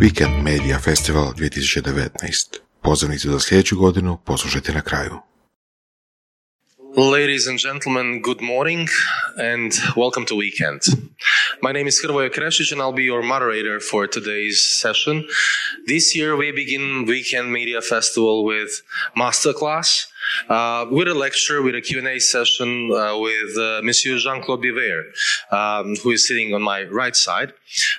Weekend Media Festival 2019. Pozivnicu za sljedeću godinu poslušajte na kraju. Ladies and gentlemen, good morning and welcome to Weekend. My name is Hrvoje Krešić and I'll be your moderator for today's session. This year we begin Weekend Media Festival with masterclass, uh, with a lecture, with a Q&A session uh, with uh, Monsieur Jean-Claude Biver, um, who is sitting on my right side.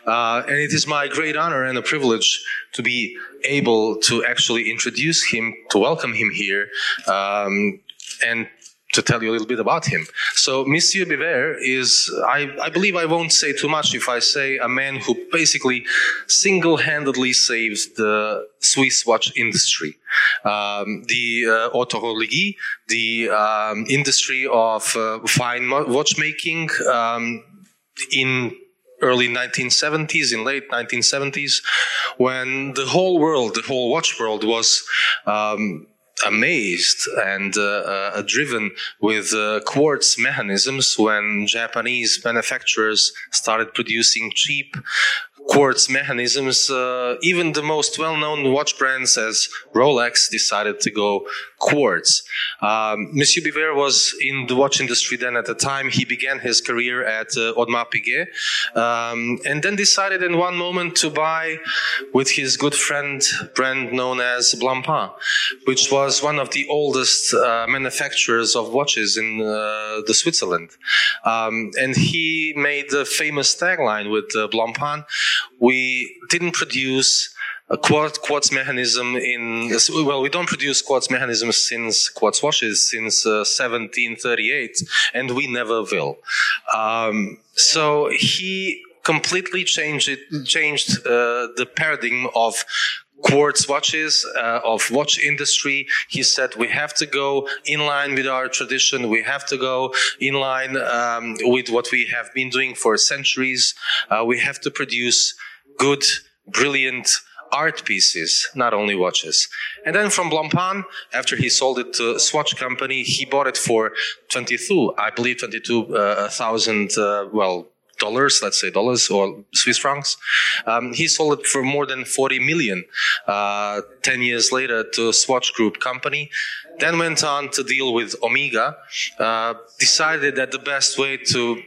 Uh, and it is my great honor and a privilege to be able to actually introduce him, to welcome him here, um, and to tell you a little bit about him. So, Monsieur Biver is, I, I, believe I won't say too much if I say a man who basically single handedly saved the Swiss watch industry. Um, the uh, the um, industry of uh, fine watchmaking um, in early 1970s, in late 1970s, when the whole world, the whole watch world was um, amazed and uh, uh, driven with uh, quartz mechanisms when Japanese manufacturers started producing cheap quartz mechanisms. Uh, even the most well-known watch brands as Rolex decided to go quartz. Um, Monsieur Biver was in the watch industry then at the time. He began his career at uh, Audemars Piguet um, and then decided in one moment to buy with his good friend brand known as Blancpain, which was one of the oldest uh, manufacturers of watches in uh, the Switzerland. Um, and he made the famous tagline with uh, Blancpain, we didn't produce a quartz, quartz mechanism in well we don't produce quartz mechanisms since quartz washes since uh, 1738 and we never will. Um, so he completely changed it changed uh, the paradigm of quartz watches uh, of watch industry. He said we have to go in line with our tradition. We have to go in line um, with what we have been doing for centuries. Uh, we have to produce good brilliant art pieces, not only watches. And then from Blancpain, after he sold it to Swatch Company, he bought it for 22, I believe 22,000, uh, uh, well, dollars, let's say dollars or Swiss francs. Um, he sold it for more than 40 million uh, 10 years later to Swatch Group company. Then went on to deal with Omega, uh, decided that the best way to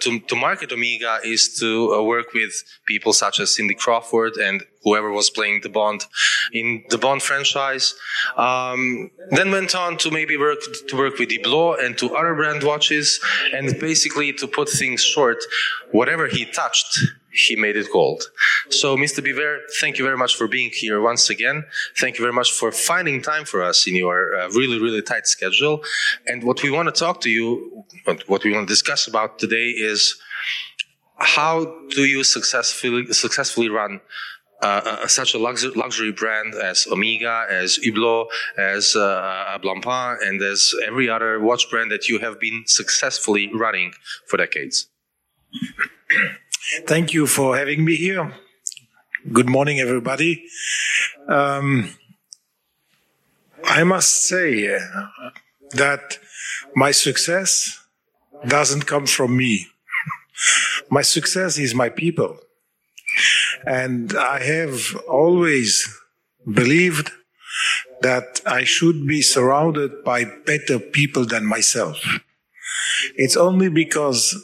to, to market Omega is to uh, work with people such as Cindy Crawford and whoever was playing the Bond in the Bond franchise. Um, then went on to maybe work to work with Hublot and to other brand watches, and basically to put things short, whatever he touched, he made it gold. So, Mr. Biver, thank you very much for being here once again. Thank you very much for finding time for us in your uh, really, really tight schedule. And what we want to talk to you, what we want to discuss about today is how do you successfully successfully run uh, uh, such a luxury, luxury brand as Omega, as Hublot, as uh, Blancpain, and as every other watch brand that you have been successfully running for decades? Thank you for having me here. Good morning, everybody. Um, I must say that my success doesn't come from me. my success is my people. And I have always believed that I should be surrounded by better people than myself. It's only because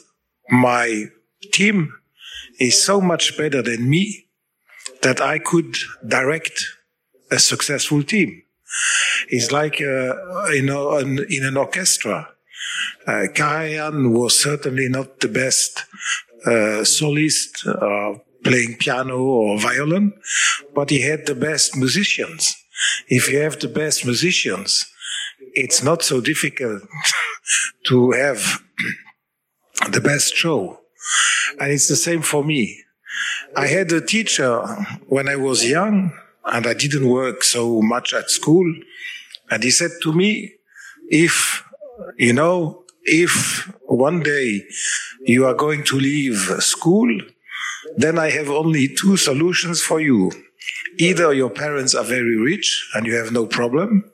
my team is so much better than me that I could direct a successful team. It's like, uh, you know, an, in an orchestra. Uh, Karajan was certainly not the best uh, solist, uh, playing piano or violin, but he had the best musicians. If you have the best musicians, it's not so difficult to have the best show. And it's the same for me. I had a teacher when I was young and I didn't work so much at school. And he said to me, if, you know, if one day you are going to leave school, then I have only two solutions for you. Either your parents are very rich and you have no problem,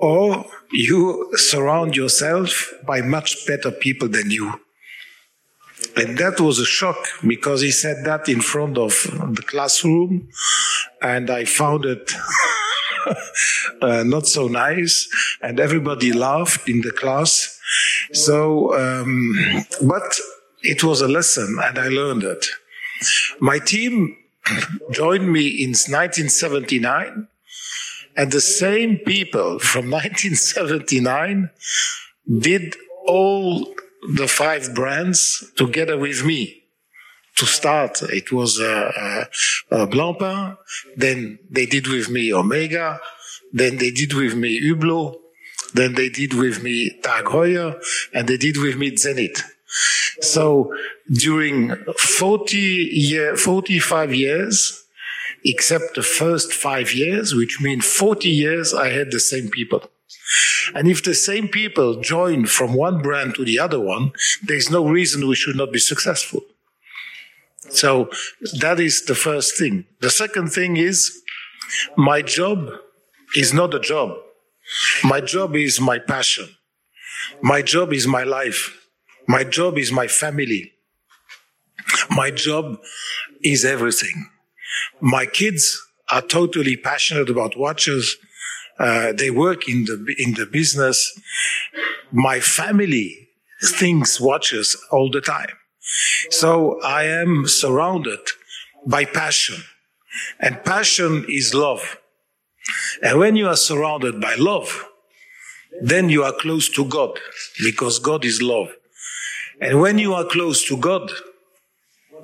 or you surround yourself by much better people than you. And that was a shock because he said that in front of the classroom, and I found it uh, not so nice, and everybody laughed in the class. So, um, but it was a lesson, and I learned it. My team joined me in 1979, and the same people from 1979 did all the five brands together with me. To start, it was uh, uh, Blancpain, then they did with me Omega, then they did with me Hublot, then they did with me Tag Heuer, and they did with me Zenith. So during 40 year, 45 years, except the first five years, which means 40 years, I had the same people. And if the same people join from one brand to the other one, there's no reason we should not be successful. So that is the first thing. The second thing is my job is not a job. My job is my passion. My job is my life. My job is my family. My job is everything. My kids are totally passionate about watches. Uh, they work in the in the business. My family thinks watches all the time. So I am surrounded by passion, and passion is love. And when you are surrounded by love, then you are close to God because God is love. And when you are close to God,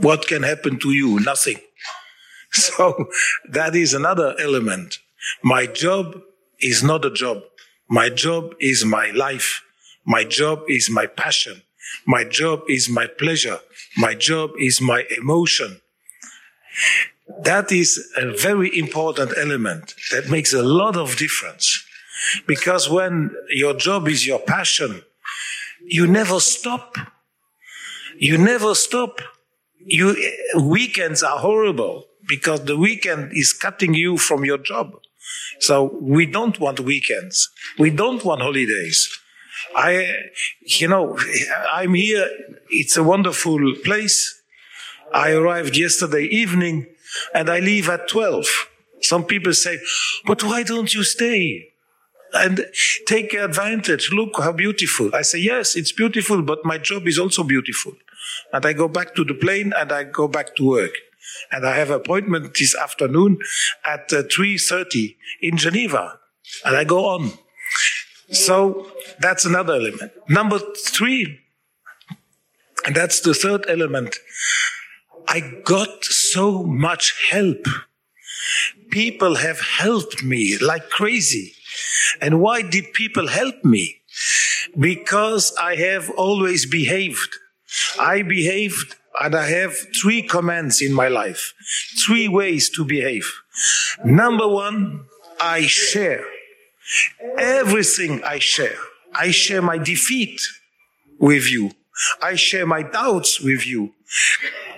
what can happen to you? Nothing. So that is another element. My job is not a job. My job is my life. My job is my passion. My job is my pleasure. My job is my emotion. That is a very important element that makes a lot of difference. Because when your job is your passion, you never stop. You never stop. You, weekends are horrible because the weekend is cutting you from your job. So we don't want weekends. We don't want holidays. I, you know, I'm here. It's a wonderful place. I arrived yesterday evening and I leave at 12. Some people say, but why don't you stay? and take advantage. Look how beautiful. I say, yes, it's beautiful, but my job is also beautiful. And I go back to the plane and I go back to work. And I have appointment this afternoon at uh, 3.30 in Geneva. And I go on. So that's another element. Number three, and that's the third element. I got so much help. People have helped me like crazy. And why did people help me? Because I have always behaved. I behaved and I have three commands in my life, three ways to behave. Number one, I share. Everything I share. I share my defeat with you. I share my doubts with you.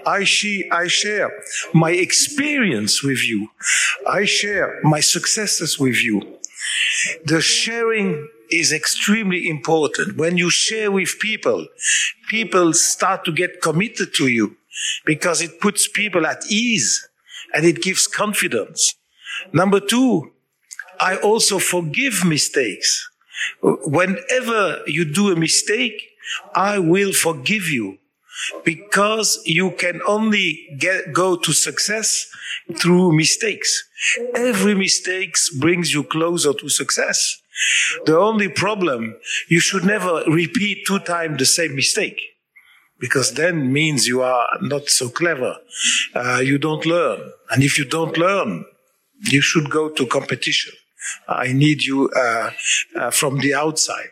I, she, I share my experience with you. I share my successes with you. The sharing is extremely important. When you share with people, people start to get committed to you because it puts people at ease and it gives confidence. Number two, I also forgive mistakes. Whenever you do a mistake, I will forgive you because you can only get, go to success through mistakes. Every mistake brings you closer to success. The only problem, you should never repeat two times the same mistake because then means you are not so clever. Uh, you don't learn. And if you don't learn, you should go to competition. I need you uh, uh, from the outside.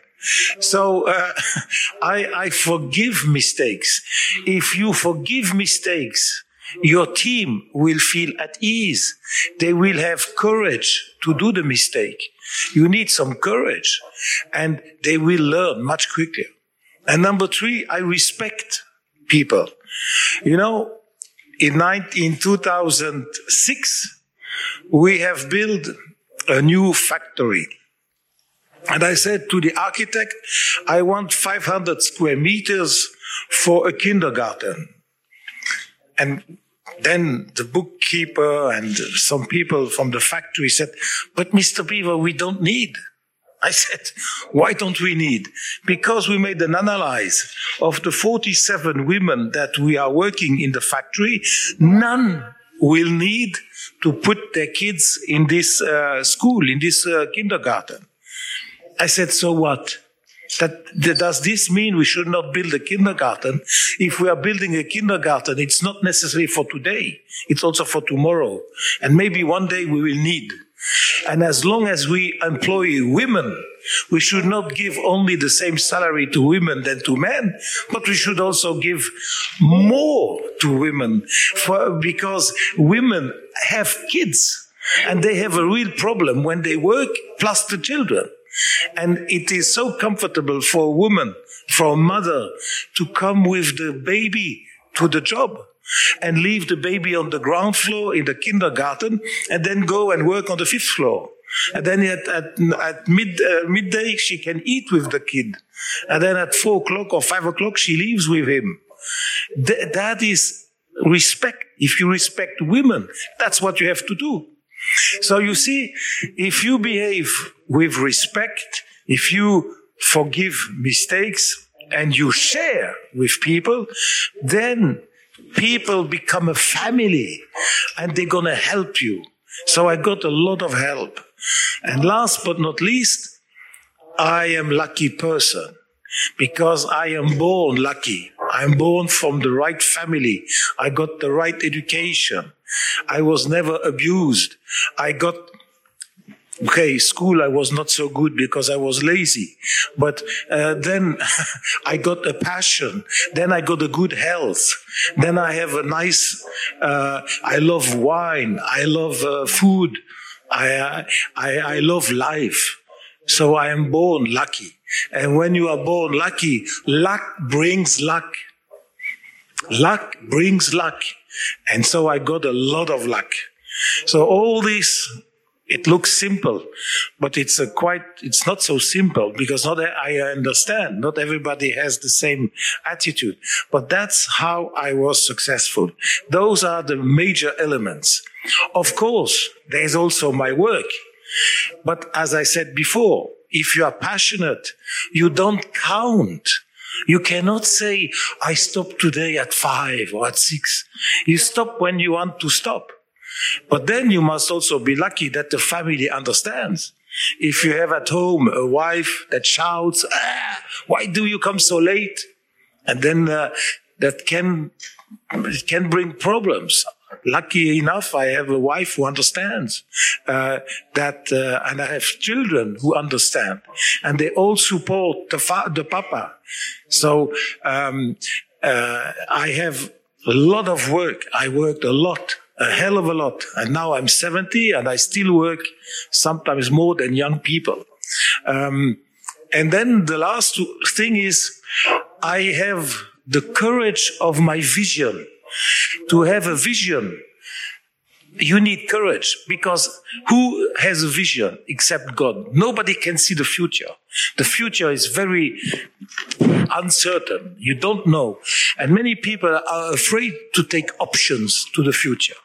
So uh, I, I forgive mistakes. If you forgive mistakes, your team will feel at ease. They will have courage to do the mistake. You need some courage and they will learn much quicker. And number three, I respect people. You know, in, 19, in 2006, we have built a new factory. And I said to the architect, I want 500 square meters for a kindergarten. And then the bookkeeper and some people from the factory said, but Mr. Biver, we don't need. I said, why don't we need? Because we made an analysis of the 47 women that we are working in the factory. None will need to put their kids in this uh, school, in this uh, kindergarten. I said, so what? That, does this mean we should not build a kindergarten? If we are building a kindergarten, it's not necessary for today. It's also for tomorrow. And maybe one day we will need. And as long as we employ women, we should not give only the same salary to women than to men, but we should also give more to women for, because women have kids and they have a real problem when they work plus the children. And it is so comfortable for a woman, for a mother to come with the baby to the job and leave the baby on the ground floor in the kindergarten and then go and work on the fifth floor. And then at, at, at mid, uh, midday, she can eat with the kid. And then at four o'clock or five o'clock, she leaves with him. Th- that is respect. If you respect women, that's what you have to do. So you see, if you behave with respect, if you forgive mistakes and you share with people, then people become a family and they're going to help you. So I got a lot of help. And last but not least, I am lucky person because I am born lucky. I'm born from the right family. I got the right education. I was never abused. I got okay, school I was not so good because I was lazy. But uh, then I got a passion. Then I got a good health. Then I have a nice. Uh, I love wine. I love uh, food. I, I I love life. So I am born lucky. And when you are born lucky, luck brings luck. Luck brings luck. And so I got a lot of luck. So all this it looks simple, but it's a quite, it's not so simple because not, I understand, not everybody has the same attitude, but that's how I was successful. Those are the major elements. Of course, there's also my work. But as I said before, if you are passionate, you don't count. You cannot say, I stop today at five or at six. You stop when you want to stop. But then you must also be lucky that the family understands. If you have at home a wife that shouts, ah, why do you come so late? And then uh, that can, can bring problems. Lucky enough, I have a wife who understands uh, that, uh, and I have children who understand, and they all support the, fa- the papa. So um, uh, I have a lot of work. I worked a lot a hell of a lot. And now I'm 70 and I still work sometimes more than young people. Um, and then the last thing is I have the courage of my vision. To have a vision, you need courage because who has a vision except God? Nobody can see the future. The future is very uncertain. You don't know. And many people are afraid to take options to the future.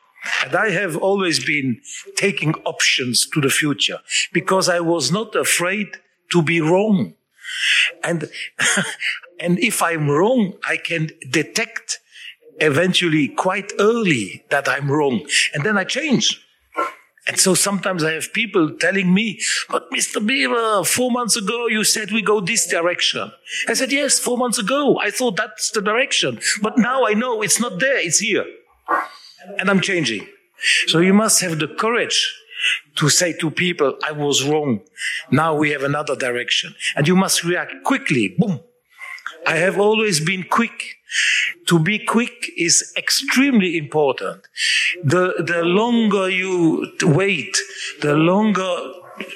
And I have always been taking options to the future because I was not afraid to be wrong. And, and if I'm wrong, I can detect eventually quite early that I'm wrong. And then I change. And so sometimes I have people telling me, but Mr. Biver, four months ago you said we go this direction. I said, yes, four months ago. I thought that's the direction. But now I know it's not there, it's here and I'm changing. So you must have the courage to say to people, I was wrong. Now we have another direction. And you must react quickly. Boom. I have always been quick. To be quick is extremely important. The, the longer you wait, the longer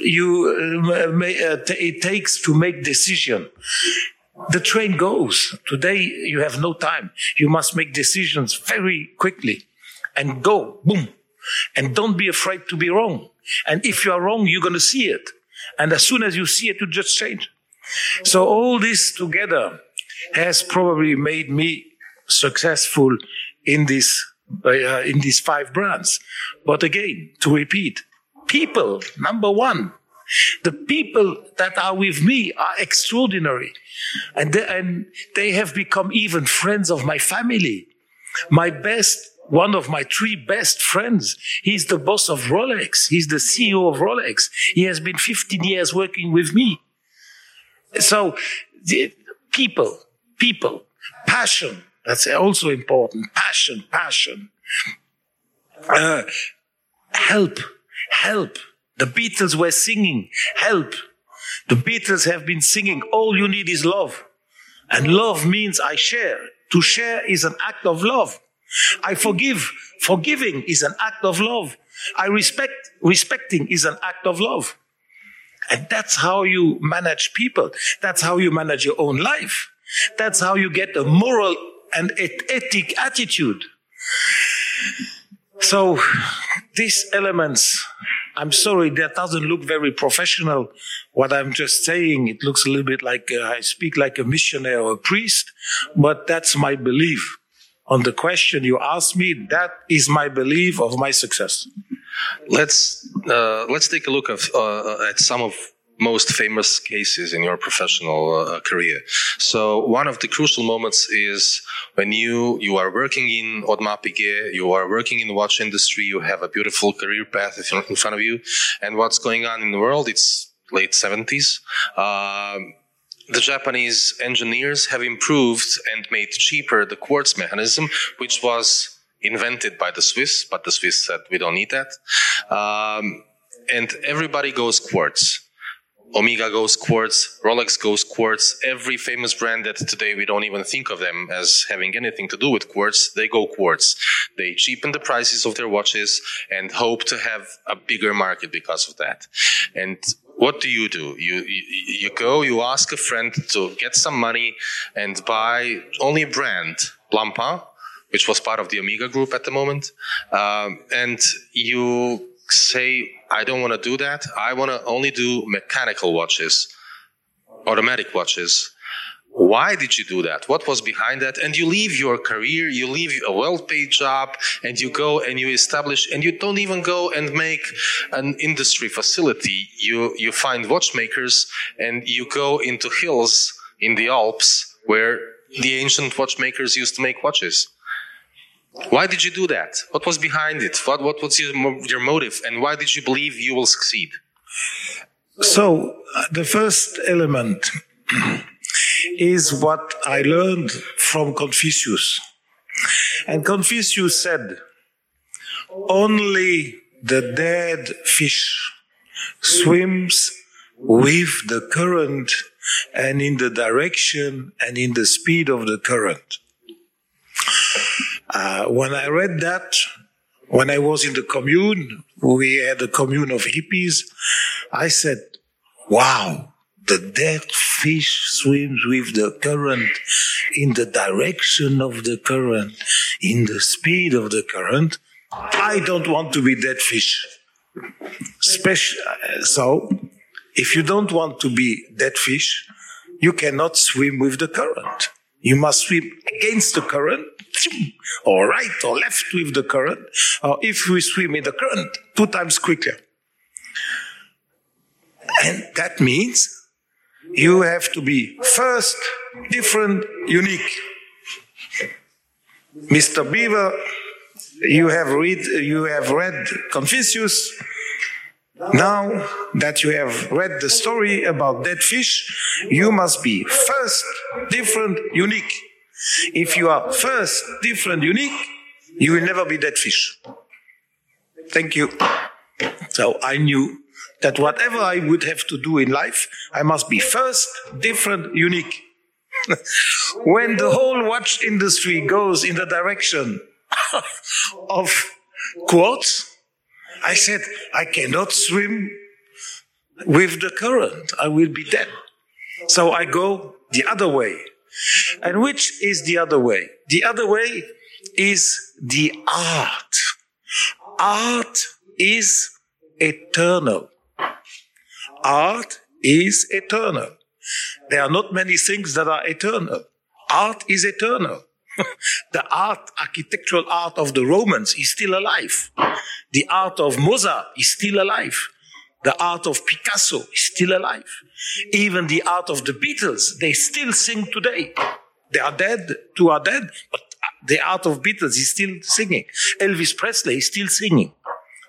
you uh, may, uh, t- it takes to make decision. The train goes. Today you have no time. You must make decisions very quickly and go, boom. And don't be afraid to be wrong. And if you are wrong, you're going to see it. And as soon as you see it, you just change. So all this together has probably made me successful in this uh, in these five brands. But again, to repeat, people number one. The people that are with me are extraordinary, and they, and they have become even friends of my family. My best one of my three best friends. He's the boss of Rolex. He's the CEO of Rolex. He has been 15 years working with me. So, people, people, passion. That's also important. Passion, passion. Uh, help, help. The Beatles were singing, help. The Beatles have been singing, all you need is love. And love means I share. To share is an act of love. I forgive. Forgiving is an act of love. I respect. Respecting is an act of love. And that's how you manage people. That's how you manage your own life. That's how you get a moral and ethic attitude. So these elements, I'm sorry, that doesn't look very professional. What I'm just saying, it looks a little bit like uh, I speak like a missionary or a priest, but that's my belief on the question you asked me, that is my belief of my success. Let's uh, let's take a look of, uh, at some of most famous cases in your professional uh, career. So one of the crucial moments is when you you are working in Audemars Piguet, you are working in the watch industry, you have a beautiful career path in front of you, and what's going on in the world? It's late 70s. Um, the Japanese engineers have improved and made cheaper the quartz mechanism, which was invented by the Swiss, but the Swiss said we don't need that. Um, and everybody goes quartz. Omega goes quartz, Rolex goes quartz. Every famous brand that today we don't even think of them as having anything to do with quartz, they go quartz. They cheapen the prices of their watches and hope to have a bigger market because of that. And what do you do? You, you, you go, you ask a friend to get some money and buy only a brand Blancpain, which was part of the Omega group at the moment, um, and you say, I don't want to do that. I want to only do mechanical watches, automatic watches. Why did you do that? What was behind that? And you leave your career, you leave a well-paid job, and you go and you establish, and you don't even go and make an industry facility. You you find watchmakers, and you go into hills in the Alps where the ancient watchmakers used to make watches. Why did you do that? What was behind it? What what was your your motive, and why did you believe you will succeed? So uh, the first element is what I learned from Confucius. And Confucius said, only the dead fish swims with the current and in the direction and in the speed of the current. Uh, when I read that, when I was in the commune, we had a commune of hippies, I said, wow, the dead fish swims with the current in the direction of the current, in the speed of the current. I don't want to be dead fish. Special, so, if you don't want to be dead fish, you cannot swim with the current. You must swim against the current, or right or left with the current, or if we swim in the current, two times quicker. And that means you have to be first, different, unique. Mr. Biver, you have read, you have read Confucius. Now that you have read the story about dead fish, you must be first, different, unique. If you are first, different, unique, you will never be dead fish. Thank you. So I knew that whatever I would have to do in life, I must be first, different, unique. when the whole watch industry goes in the direction of quartz, I said, I cannot swim with the current. I will be dead. So I go the other way. And which is the other way? The other way is the art. Art is eternal. Art is eternal. There are not many things that are eternal. art is eternal. the art, architectural art of the Romans is still alive. The art of Mozart is still alive. The art of Picasso is still alive. Even the art of the Beatles, they still sing today. They are dead, two are dead, but uh, the art of Beatles is still singing. Elvis Presley is still singing.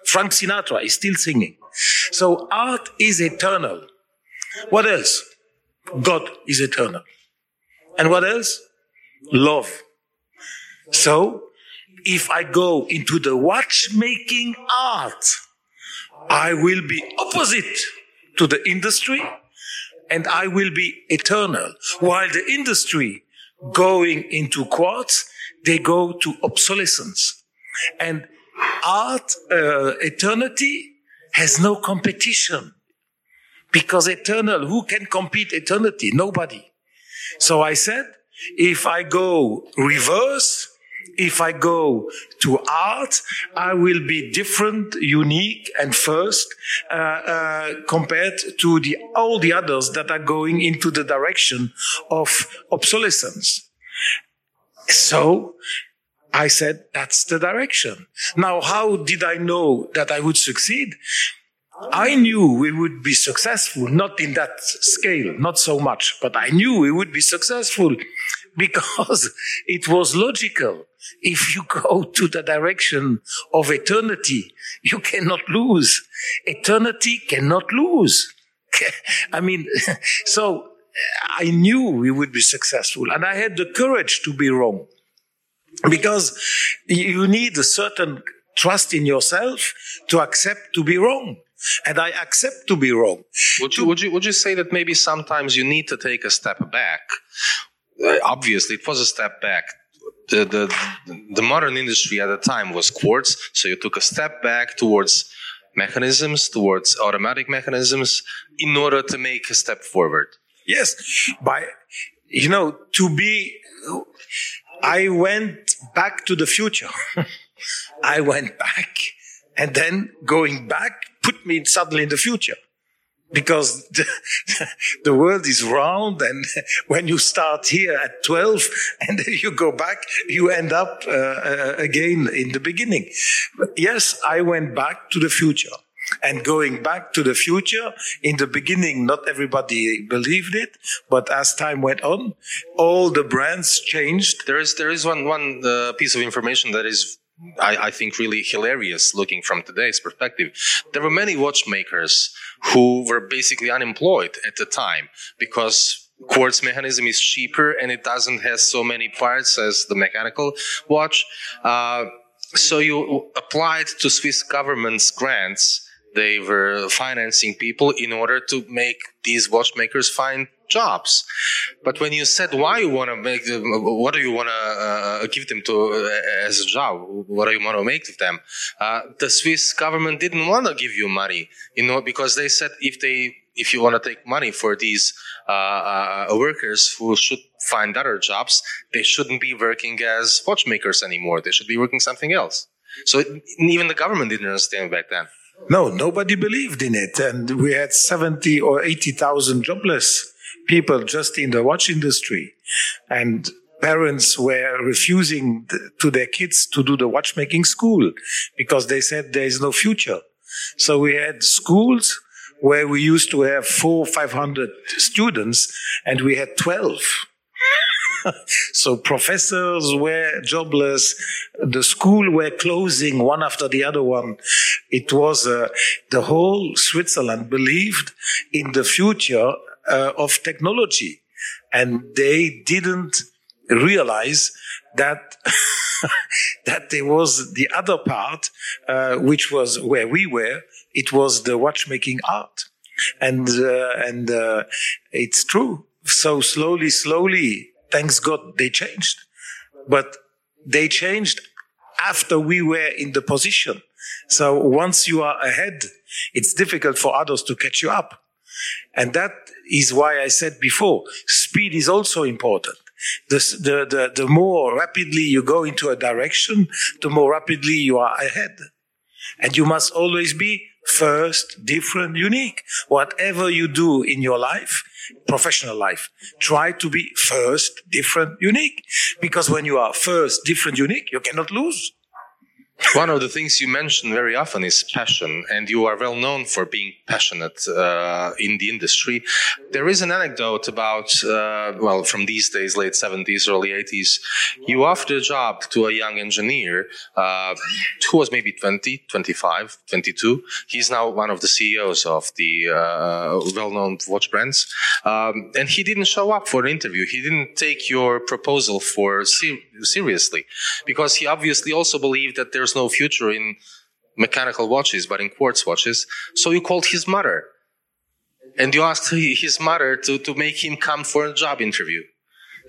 Frank Sinatra is still singing. So art is eternal. What else? God is eternal. And what else? Love. So if I go into the watchmaking art, I will be opposite to the industry and I will be eternal. While the industry going into quartz, they go to obsolescence. And art, uh, eternity has no competition because eternal, who can compete eternity? Nobody. So I said, if I go reverse, if I go to art, I will be different, unique, and first uh, uh, compared to the all the others that are going into the direction of obsolescence. So I said, that's the direction. Now, how did I know that I would succeed? I knew we would be successful, not in that scale, not so much, but I knew we would be successful because it was logical. If you go to the direction of eternity, you cannot lose. Eternity cannot lose. I mean, so I knew we would be successful and I had the courage to be wrong because you need a certain trust in yourself to accept to be wrong and I accept to be wrong. Would you, would you, would you say that maybe sometimes you need to take a step back? Uh, obviously, it was a step back. The, the, the modern industry at the time was quartz, so you took a step back towards mechanisms, towards automatic mechanisms, in order to make a step forward. Yes, by, you know, to be, I went back to the future. I went back and then going back put me suddenly in the future because the, the, world is round and when you start here at 12 and you go back you end up uh, uh, again in the beginning. But yes i went back to the future. And going back to the future in the beginning not everybody believed it but as time went on all the brands changed. There is there is one one uh, piece of information that is I, I, think really hilarious looking from today's perspective. There were many watchmakers who were basically unemployed at the time because quartz mechanism is cheaper and it doesn't have so many parts as the mechanical watch. Uh, so you applied to Swiss government's grants. They were financing people in order to make these watchmakers find jobs. But when you said why you want to make them, what do you want to uh, give them to uh, as a job? What do you want to make of them? Uh, the Swiss government didn't want to give you money, you know, because they said if they if you want to take money for these uh, uh, workers who should find other jobs, they shouldn't be working as watchmakers anymore. They should be working something else. So it, even the government didn't understand back then. No, nobody believed in it, and we had seventy or eighty thousand jobless people just in the watch industry. And parents were refusing to their kids to do the watchmaking school because they said there is no future. So we had schools where we used to have four, five hundred students and we had 12. so professors were jobless. The school were closing one after the other one. It was uh, the whole Switzerland believed in the future uh, of technology. And they didn't realize that that there was the other part, uh, which was where we were. It was the watchmaking art, and uh, and uh, it's true. So slowly, slowly, thanks God, they changed, but they changed after we were in the position. So once you are ahead, it's difficult for others to catch you up. And that is why I said before, speed is also important. The, the, the, the more rapidly you go into a direction, the more rapidly you are ahead. And you must always be first, different, unique. Whatever you do in your life, professional life, try to be first, different, unique. Because when you are first, different, unique, you cannot lose. One of the things you mention very often is passion, and you are well known for being passionate uh, in the industry. There is an anecdote about, uh, well, from these days, late 70s, early 80s. You offered a job to a young engineer uh, who was maybe 20, 25, 22. He's now one of the CEOs of the uh, well known watch brands. Um, and he didn't show up for an interview. He didn't take your proposal for ser- seriously because he obviously also believed that there's no future in mechanical watches, but in quartz watches. So you called his mother and you asked his mother to, to make him come for a job interview.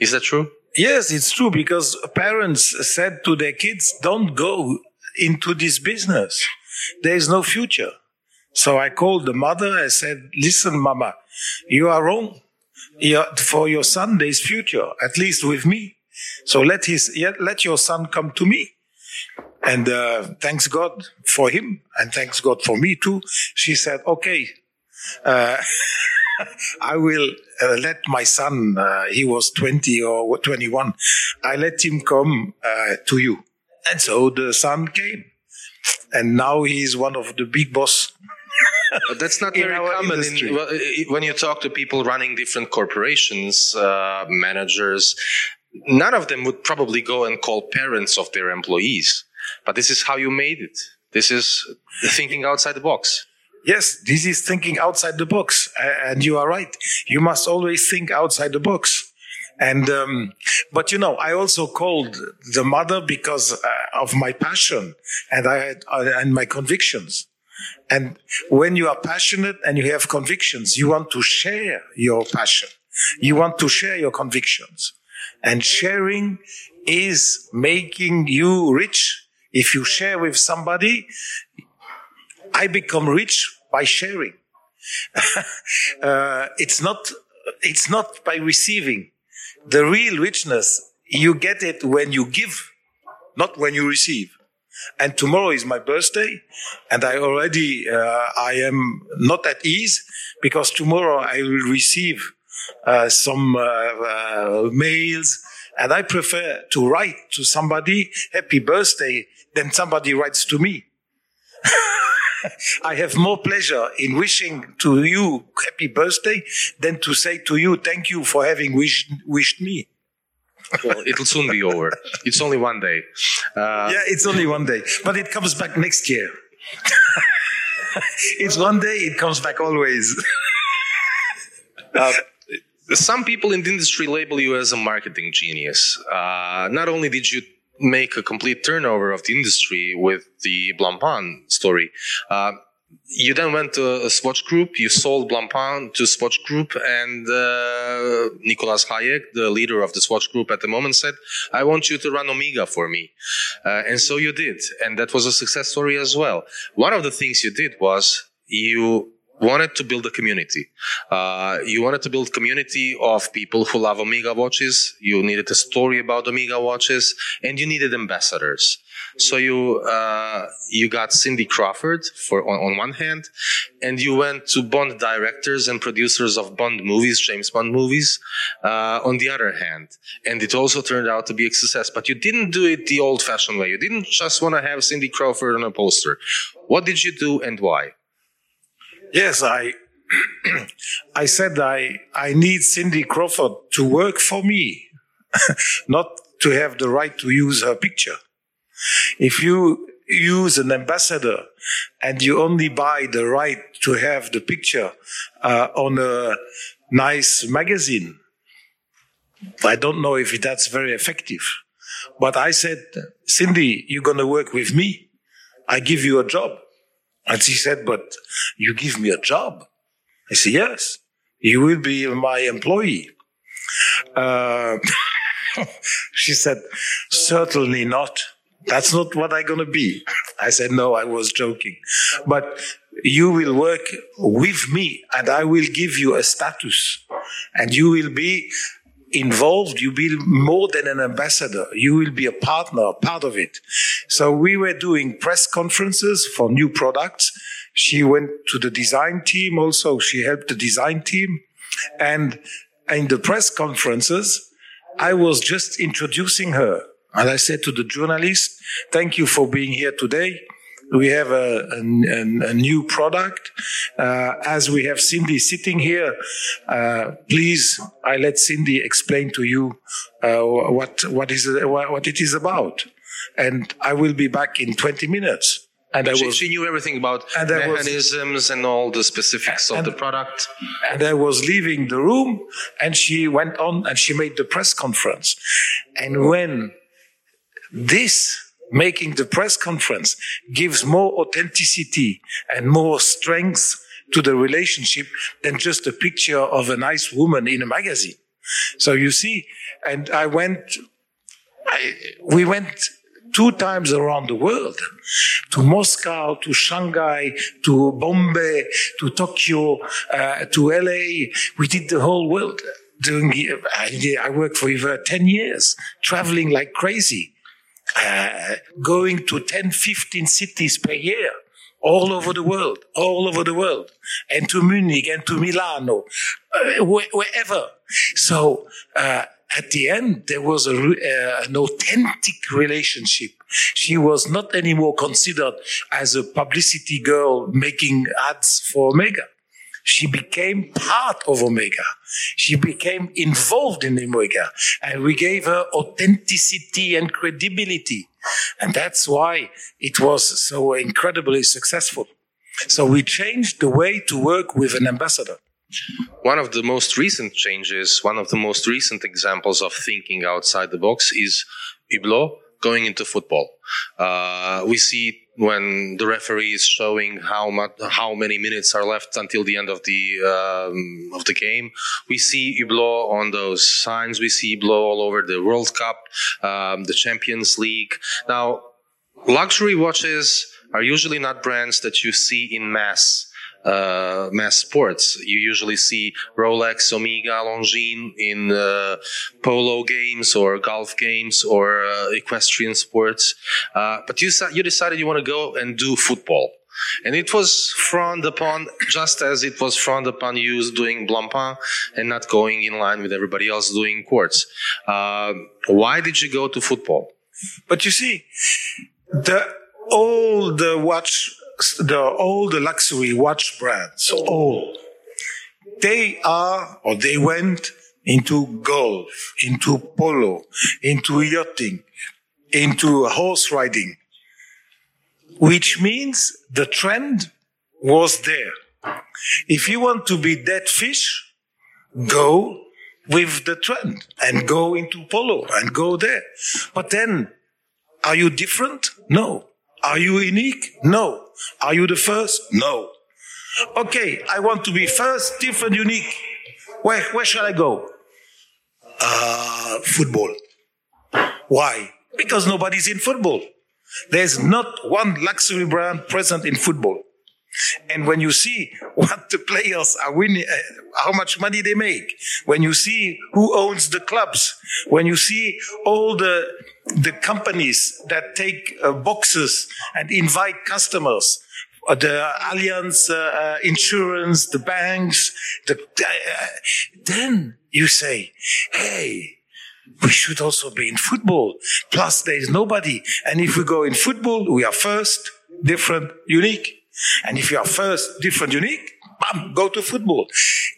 Is that true? Yes, it's true because parents said to their kids, don't go into this business. There is no future. So I called the mother. I said, listen, mama, you are wrong. For your son, there is future, at least with me. So let his, let your son come to me. And uh, thanks God for him, and thanks God for me too. She said, "Okay, uh, I will uh, let my son. Uh, he was twenty or twenty-one. I let him come uh, to you." And so the son came, and now he is one of the big boss. But that's not very common in, when you talk to people running different corporations, uh, managers. None of them would probably go and call parents of their employees but this is how you made it. This is thinking outside the box. Yes, this is thinking outside the box. And you are right. You must always think outside the box. And, um, but you know, I also called the mother because uh, of my passion and I had, uh, and my convictions. And when you are passionate and you have convictions, you want to share your passion. You want to share your convictions. And sharing is making you rich if you share with somebody, I become rich by sharing. uh, it's not, it's not by receiving. The real richness, you get it when you give, not when you receive. And tomorrow is my birthday, and I already, uh, I am not at ease because tomorrow I will receive uh, some uh, uh, mails, and I prefer to write to somebody happy birthday than somebody writes to me. I have more pleasure in wishing to you happy birthday than to say to you thank you for having wished, wished me. well, it'll soon be over. It's only one day. Uh, yeah, it's only one day, but it comes back next year. it's one day, it comes back always. uh, some people in the industry label you as a marketing genius. Uh, not only did you make a complete turnover of the industry with the Blancpain story. Uh, you then went to a Swatch Group. You sold Blancpain to Swatch Group, and uh, Nicolas Hayek, the leader of the Swatch Group at the moment, said, "I want you to run Omega for me," uh, and so you did, and that was a success story as well. One of the things you did was you wanted to build a community. Uh, you wanted to build community of people who love Omega watches. You needed a story about Omega watches, and you needed ambassadors. So you uh, you got Cindy Crawford for on, on, one hand, and you went to Bond directors and producers of Bond movies, James Bond movies, uh, on the other hand. And it also turned out to be a success. But you didn't do it the old-fashioned way. You didn't just want to have Cindy Crawford on a poster. What did you do and why? Yes, I I said I I need Cindy Crawford to work for me, not to have the right to use her picture. If you use an ambassador and you only buy the right to have the picture uh, on a nice magazine, I don't know if that's very effective. But I said, Cindy, you're going to work with me. I give you a job. And she said, but you give me a job. I said, yes, you will be my employee. Uh, she said, certainly not. That's not what I'm going to be. I said, no, I was joking. But you will work with me and I will give you a status and you will be involved, You will be more than an ambassador. You will be a partner, part of it. So we were doing press conferences for new products. She went to the design team also. She helped the design team. And in the press conferences, I was just introducing her. And I said to the journalist, thank you for being here today. We have a, a, a new product. Uh, as we have Cindy sitting here, uh, please, I let Cindy explain to you uh, what what is what it is about, and I will be back in 20 minutes. And I she, was, she knew everything about and mechanisms was, and all the specifics and, of the product. And I was leaving the room, and she went on and she made the press conference. And when this making the press conference gives more authenticity and more strength to the relationship than just a picture of a nice woman in a magazine. So you see, and I went, I, we went two times around the world to Moscow, to Shanghai, to Bombay, to Tokyo, uh, to LA. We did the whole world. Doing, I worked for over 10 years, traveling like crazy, uh, going to 10, 15 cities per year all over the world, all over the world, and to Munich and to Milano, uh, wherever. So, uh, at the end, there was a, uh, an authentic relationship. She was not anymore considered as a publicity girl making ads for Omega. She became part of Omega. She became involved in Omega and we gave her authenticity and credibility. And that's why it was so incredibly successful. So we changed the way to work with an ambassador. One of the most recent changes, one of the most recent examples of thinking outside the box is Hublot going into football. Uh, we see when the referee is showing how much, how many minutes are left until the end of the um, of the game. We see Hublot on those signs. We see Hublot all over the World Cup, um, the Champions League. Now, luxury watches are usually not brands that you see in mass uh, mass sports. You usually see Rolex, Omega, Longines in uh, polo games or golf games or uh, equestrian sports. Uh, but you, you decided you want to go and do football. And it was frowned upon just as it was frowned upon you doing Blancpain and not going in line with everybody else doing quartz. Uh, why did you go to football? But you see, the all the watch the all the luxury watch brands, all they are or they went into golf, into polo, into yachting, into horse riding, which means the trend was there. If you want to be dead fish, go with the trend and go into polo and go there. But then, are you different? No. Are you unique? No. Are you the first? No. Okay, I want to be first, different, unique. Where, where shall I go? Uh, football. Why? Because nobody's in football. There's not one luxury brand present in football. And when you see what the players are winning, uh, how much money they make, when you see who owns the clubs, when you see all the the companies that take uh, boxes and invite customers, uh, the Allianz uh, uh, insurance, the banks, the, then you say, hey, we should also be in football. Plus, there is nobody. And if we go in football, we are first, different, unique. And if you are first, different, unique, bam, go to football.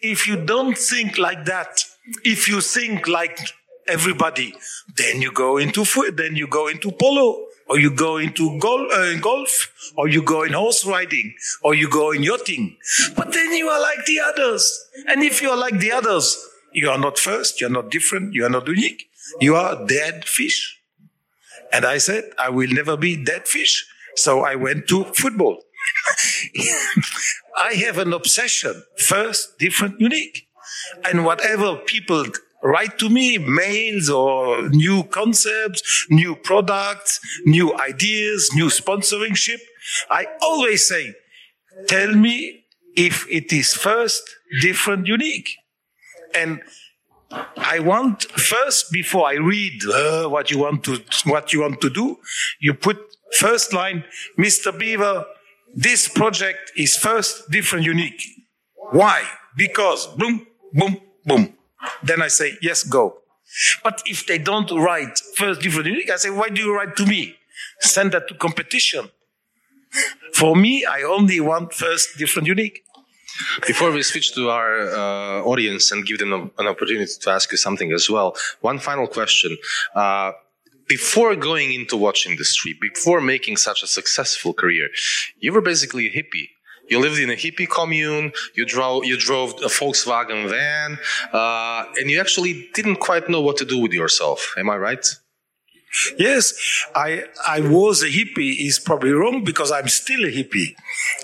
If you don't think like that, if you think like everybody. Then you go into foot, then you go into polo, or you go into gol- uh, golf, or you go in horse riding, or you go in yachting. But then you are like the others. And if you are like the others, you are not first, you are not different, you are not unique. You are dead fish. And I said, I will never be dead fish. So I went to football. I have an obsession. First, different, unique. And whatever people write to me mails or new concepts, new products, new ideas, new sponsorship. I always say, tell me if it is first, different, unique. And I want first before I read uh, what you want to what you want to do, you put first line, Mr. Biver. This project is first different, unique. Why? Because boom, boom, boom. Then I say yes, go. But if they don't write first different, unique, I say why do you write to me? Send that to competition. For me, I only want first different, unique. Before we switch to our uh, audience and give them a, an opportunity to ask you something as well, one final question. Uh, before going into watch industry, before making such a successful career, you were basically a hippie. You lived in a hippie commune. You drove you drove a Volkswagen van, uh, and you actually didn't quite know what to do with yourself. Am I right? Yes, I I was a hippie is probably wrong because I'm still a hippie.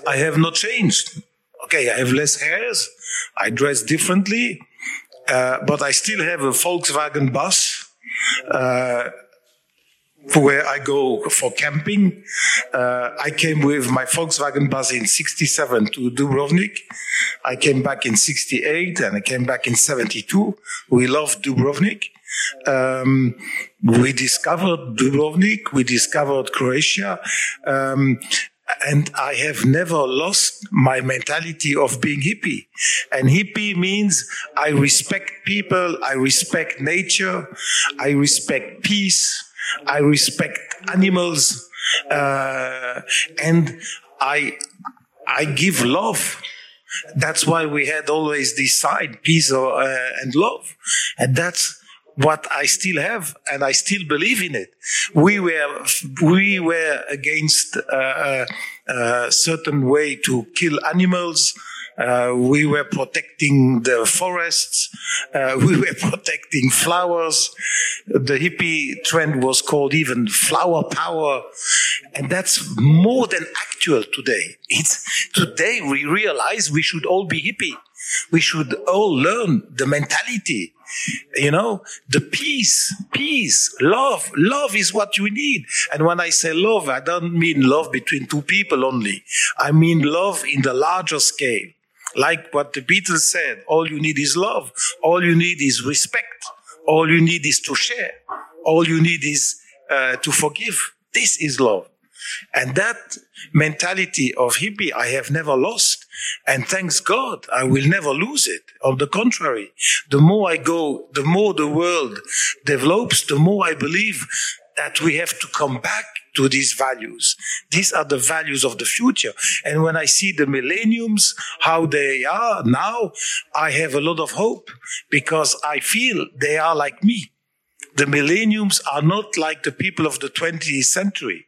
I have not changed. Okay, I have less hairs. I dress differently, uh, but I still have a Volkswagen bus. Uh, where I go for camping. Uh, I came with my Volkswagen bus in 67 to Dubrovnik. I came back in 68 and I came back in 72. We love Dubrovnik. Um, we discovered Dubrovnik. We discovered Croatia. Um, and I have never lost my mentality of being hippie. And hippie means I respect people, I respect nature, I respect peace, I respect animals, uh, and I I give love. That's why we had always this side, peace uh, and love, and that's what I still have, and I still believe in it. We were we were against uh, a certain way to kill animals. Uh, we were protecting the forests. Uh, we were protecting flowers. The hippie trend was called even flower power. And that's more than actual today. It's today we realize we should all be hippie. We should all learn the mentality. You know, the peace, peace, love. Love is what you need. And when I say love, I don't mean love between two people only. I mean love in the larger scale. Like what the Beatles said, all you need is love. All you need is respect. All you need is to share. All you need is uh, to forgive. This is love. And that mentality of hippie I have never lost. And thanks God, I will never lose it. On the contrary, the more I go, the more the world develops, the more I believe that we have to come back to these values. These are the values of the future. And when I see the millenniums, how they are now, I have a lot of hope because I feel they are like me. The millenniums are not like the people of the 20th century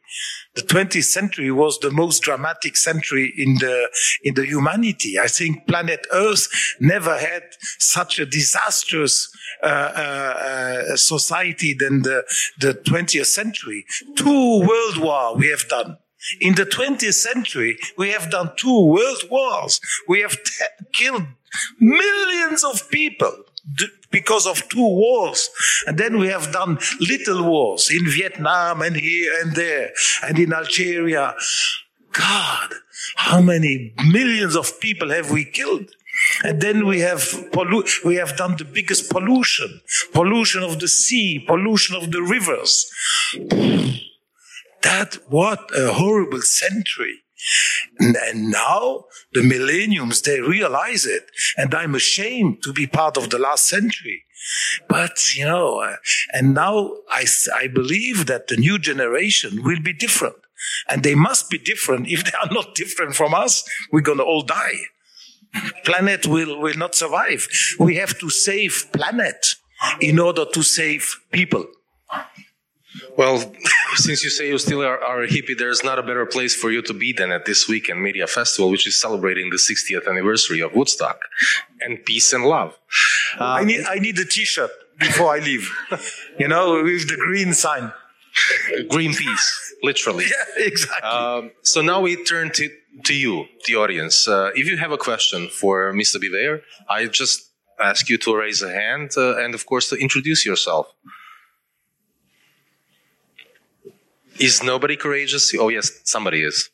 the 20th century was the most dramatic century in the in the humanity. I think planet Earth never had such a disastrous uh, uh, uh society than the the 20th century. Two world war we have done. In the 20th century, we have done two world wars. We have killed millions of people because of two wars. And then we have done little wars in Vietnam and here and there and in Algeria. God, how many millions of people have we killed? And then we have pollu- we have done the biggest pollution, pollution of the sea, pollution of the rivers. That what a horrible century. And now the millenniums, they realize it. And I'm ashamed to be part of the last century. But, you know, uh, and now I, I believe that the new generation will be different. And they must be different. If they are not different from us, we're going to all die. Planet will, will not survive. We have to save planet in order to save people. Well, since you say you still are, are, a hippie, there's not a better place for you to be than at this weekend media festival, which is celebrating the 60th anniversary of Woodstock and peace and love. Uh, I need I need a T-shirt before I leave. you know, with the green sign. Green peace, literally. Yeah, exactly. Um, so now we turn to to you, the audience. Uh, if you have a question for Mr. Biver, I just ask you to raise a hand uh, and, of course, to introduce yourself. Is nobody courageous? Oh, yes, somebody is.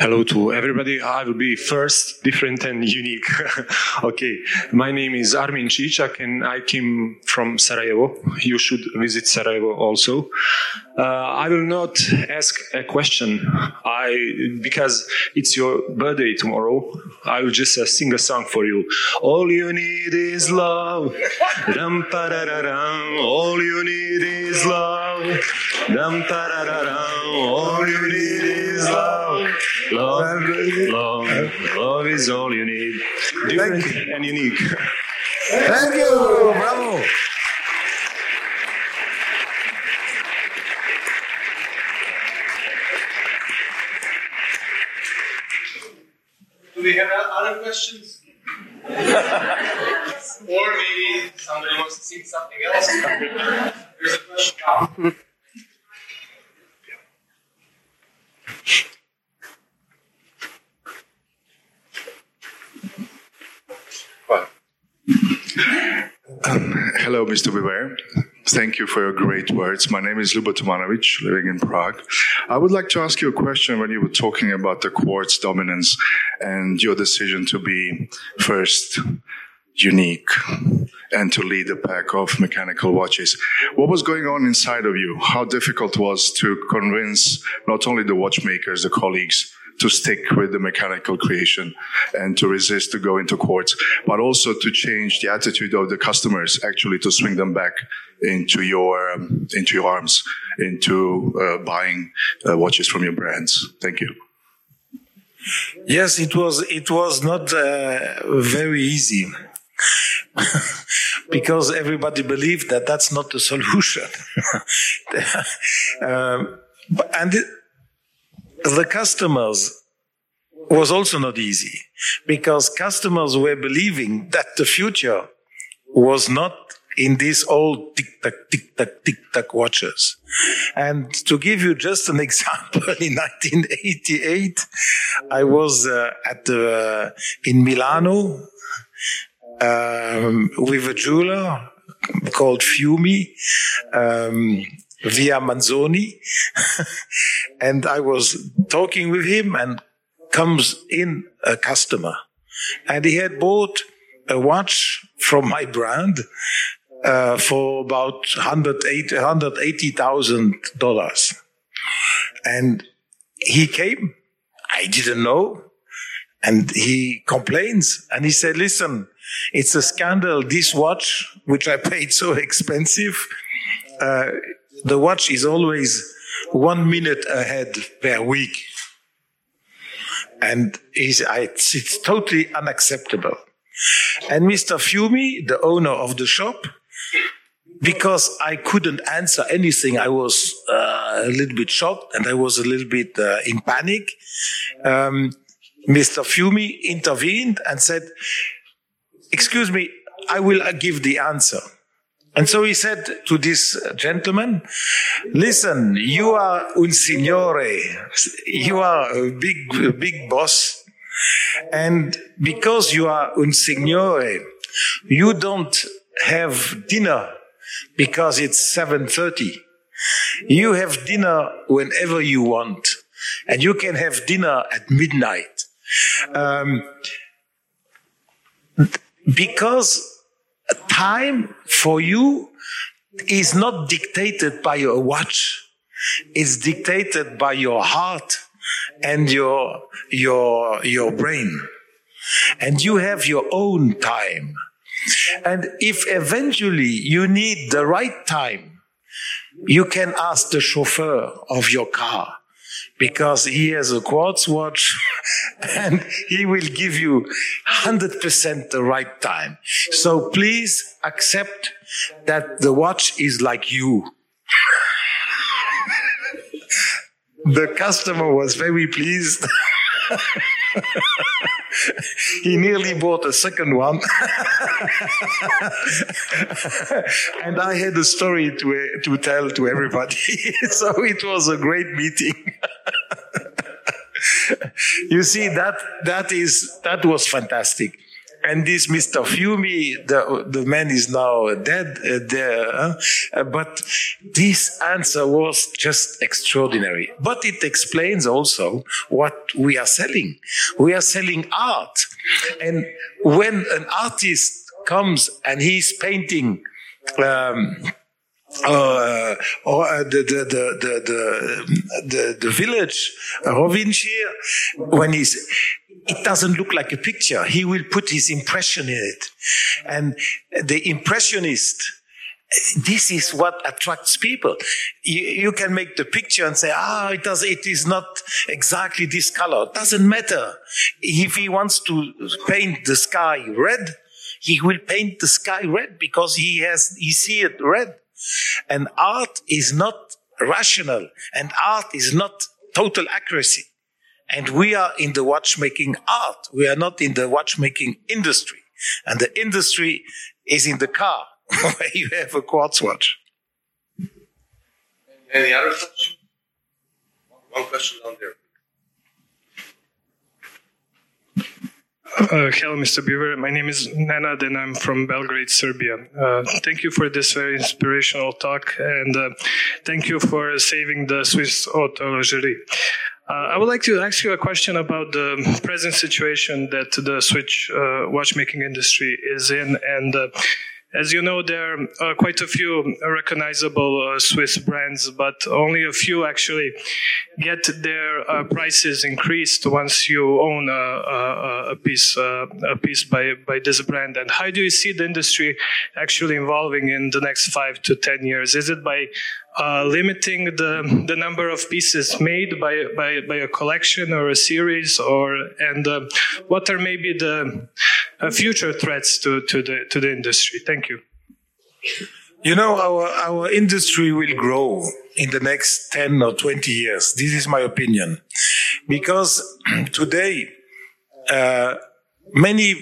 Hello to everybody. I will be first, different and unique. okay. My name is Armin Čičak and I came from Sarajevo. You should visit Sarajevo also. Uh, I will not ask a question. I, because it's your birthday tomorrow, I will just uh, sing a song for you. All you need is love. All you need is love. All you need is love. Love, love, love is all you need. Different and unique. Thank you. Bravo. Do we have other questions? or maybe somebody wants to see something else. There's a question. Um, hello, Mr. Biver. Thank you for your great words. My name is Lubo Tomanovic, living in Prague. I would like to ask you a question when you were talking about the quartz dominance and your decision to be first unique and to lead a pack of mechanical watches. What was going on inside of you? How difficult was to convince not only the watchmakers, the colleagues, to stick with the mechanical creation and to resist to go into quartz, but also to change the attitude of the customers, actually to swing them back into your um, into your arms, into uh, buying uh, watches from your brands. Thank you. Yes, it was. It was not uh, very easy. because everybody believed that that's not the solution. um, and the customers was also not easy because customers were believing that the future was not in these old tick tack, tick tack, tick tack watches. And to give you just an example, in 1988, I was uh, at the, uh, in Milano um, with a jeweler called Fiumi. Um, via Manzoni. and I was talking with him and comes in a customer and he had bought a watch from my brand uh, for about $180,000. And he came. I didn't know. And he complains and he said, listen, it's a scandal. This watch, which I paid so expensive, uh, the watch is always one minute ahead per week. And it's, it's totally unacceptable. And Mr. Fiumi, the owner of the shop, because I couldn't answer anything, I was uh, a little bit shocked and I was a little bit uh, in panic. Um, Mr. Fiumi intervened and said, Excuse me, I will give the answer. And so he said to this gentleman, listen, you are un signore. You are a big, big boss. And because you are un signore, you don't have dinner because it's 7.30. You have dinner whenever you want. And you can have dinner at midnight. Um, because time for you is not dictated by your watch. It's dictated by your heart and your, your, your brain. And you have your own time. And if eventually you need the right time, you can ask the chauffeur of your car because he has a quartz watch and he will give you 100% the right time. So please accept that the watch is like you. the customer was very pleased. he nearly bought a second one. and I had a story to, to tell to everybody. so it was a great meeting. you see, that, that is, that was fantastic. And this Mr. Fiumi, the, the man is now dead uh, there, uh, but this answer was just extraordinary. But it explains also what we are selling. We are selling art. And when an artist comes and he's painting, um, uh, or uh, the, the, the, the, the, the village, Rovinshire, when he's, it doesn't look like a picture. He will put his impression in it. And the impressionist, this is what attracts people. You, you, can make the picture and say, ah, it does, it is not exactly this color. It doesn't matter. If he wants to paint the sky red, he will paint the sky red because he has, he see it red. And art is not rational and art is not total accuracy. And we are in the watchmaking art. We are not in the watchmaking industry. And the industry is in the car where you have a quartz watch. Any other question? One question down there. Uh, hello, Mr. Biver. My name is Nenad, and I'm from Belgrade, Serbia. Uh, thank you for this very inspirational talk, and uh, thank you for saving the Swiss horlogerie. Uh, I would like to ask you a question about the present situation that the Swiss uh, watchmaking industry is in, and uh, as you know, there are quite a few recognizable uh, Swiss brands, but only a few actually get their uh, prices increased once you own a, a, piece uh, a piece by by this brand. And how do you see the industry actually evolving in the next five to ten years? Is it by uh, limiting the the number of pieces made by by by a collection or a series, or and uh, what are maybe the uh, future threats to to the to the industry? Thank you. You know, our our industry will grow in the next ten or twenty years. This is my opinion, because today uh, many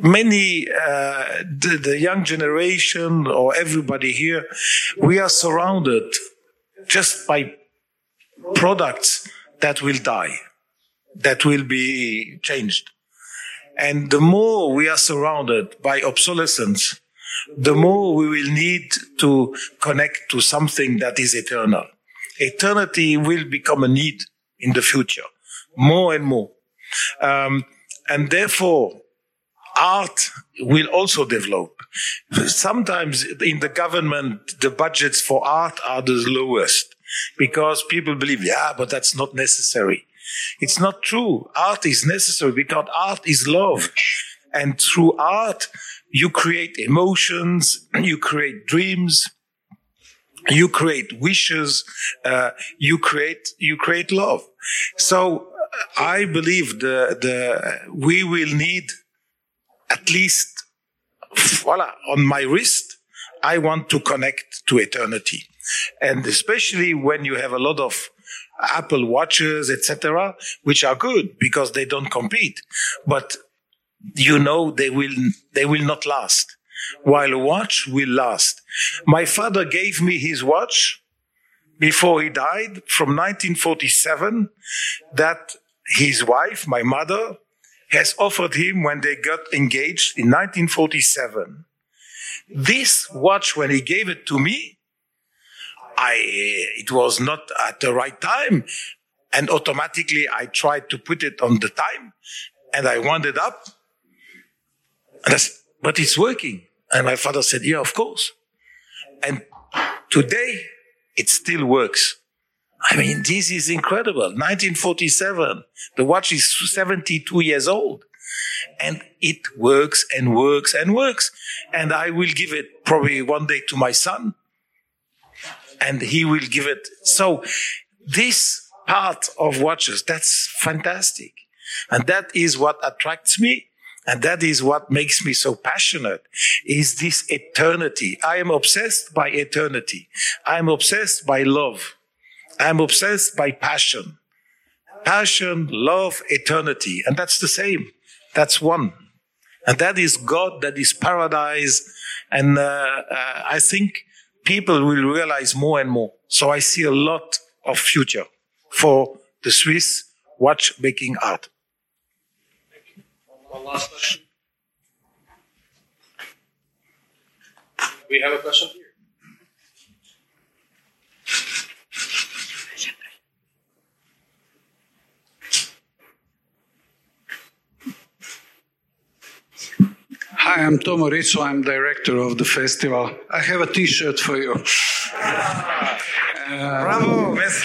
many uh, the, the, young generation or everybody here we are surrounded just by products that will die that will be changed. And the more we are surrounded by obsolescence the more we will need to connect to something that is eternal. Eternity will become a need in the future more and more. Um, and therefore art will also develop. Sometimes in the government, the budgets for art are the lowest because people believe, yeah, but that's not necessary. It's not true. Art is necessary because art is love. And through art, you create emotions, you create dreams, you create wishes, uh, you create, you create love. So I believe the, the, we will need at least, voila, on my wrist, I want to connect to eternity. And especially when you have a lot of Apple watches, etc., which are good because they don't compete, but you know they will they will not last. While a watch will last. My father gave me his watch before he died from 1947 that his wife, my mother, has offered him when they got engaged in 1947. This watch, when he gave it to me, I, it was not at the right time. And automatically I tried to put it on the time and I wound it up. And I said, but it's working. And my father said, yeah, of course. And today it still works. I mean, this is incredible. 1947. The watch is 72 years old. And it works and works and works. And I will give it probably one day to my son. And he will give it. So this part of watches, that's fantastic. And that is what attracts me. And that is what makes me so passionate is this eternity. I am obsessed by eternity. I am obsessed by love. I'm obsessed by passion. Passion, love, eternity. And that's the same. That's one. And that is God, that is paradise. And uh, uh, I think people will realize more and more. So I see a lot of future for the Swiss watchmaking art. One last question. We have a question here. Hi, I'm Tomo Ricov. I'm director of the festival. I have a T-shirt for you. Bravo, miss.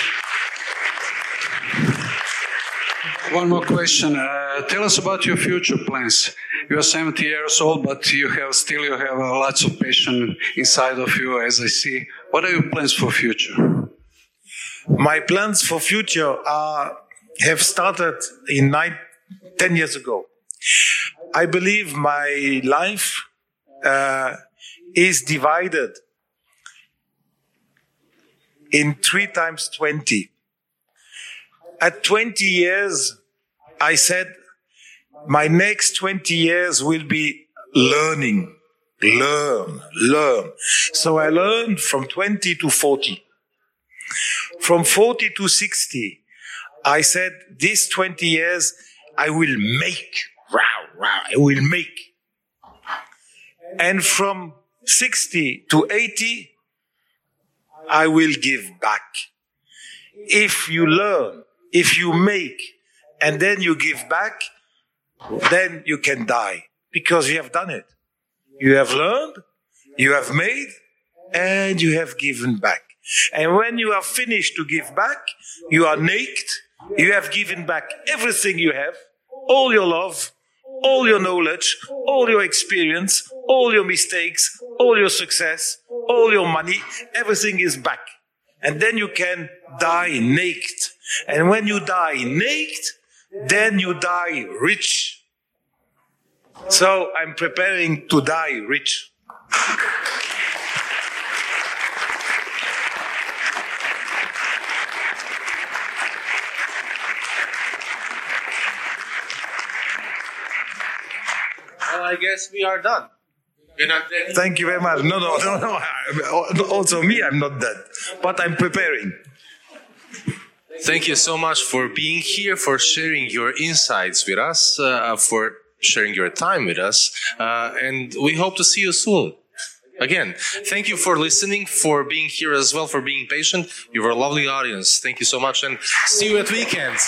One more question. Uh, tell us about your future plans. You are 70 years old, but you have still you have uh, lots of passion inside of you, as I see. What are your plans for future? My plans for future are have started in nine, 10 years ago. I believe my life uh, is divided in three times 20. At 20 years, I said, my next 20 years will be learning. Learn, learn. So I learned from 20 to 40. From 40 to 60, I said, these 20 years, I will make. Wow, wow, I will make. And from 60 to 80, I will give back. If you learn, if you make, and then you give back, then you can die because you have done it. You have learned, you have made, and you have given back. And when you are finished to give back, you are naked, you have given back everything you have, all your love, all your knowledge, all your experience, all your mistakes, all your success, all your money, everything is back. And then you can die naked. And when you die naked, then you die rich. So I'm preparing to die rich. Well, I guess we are done. You're not ready. Thank you very much. No, no, no, no. Also me, I'm not dead, but I'm preparing. Thank you so much for being here, for sharing your insights with us, uh, for sharing your time with us, uh, and we hope to see you soon. Again, thank you for listening, for being here as well, for being patient. You were a lovely audience. Thank you so much, and see you at weekends.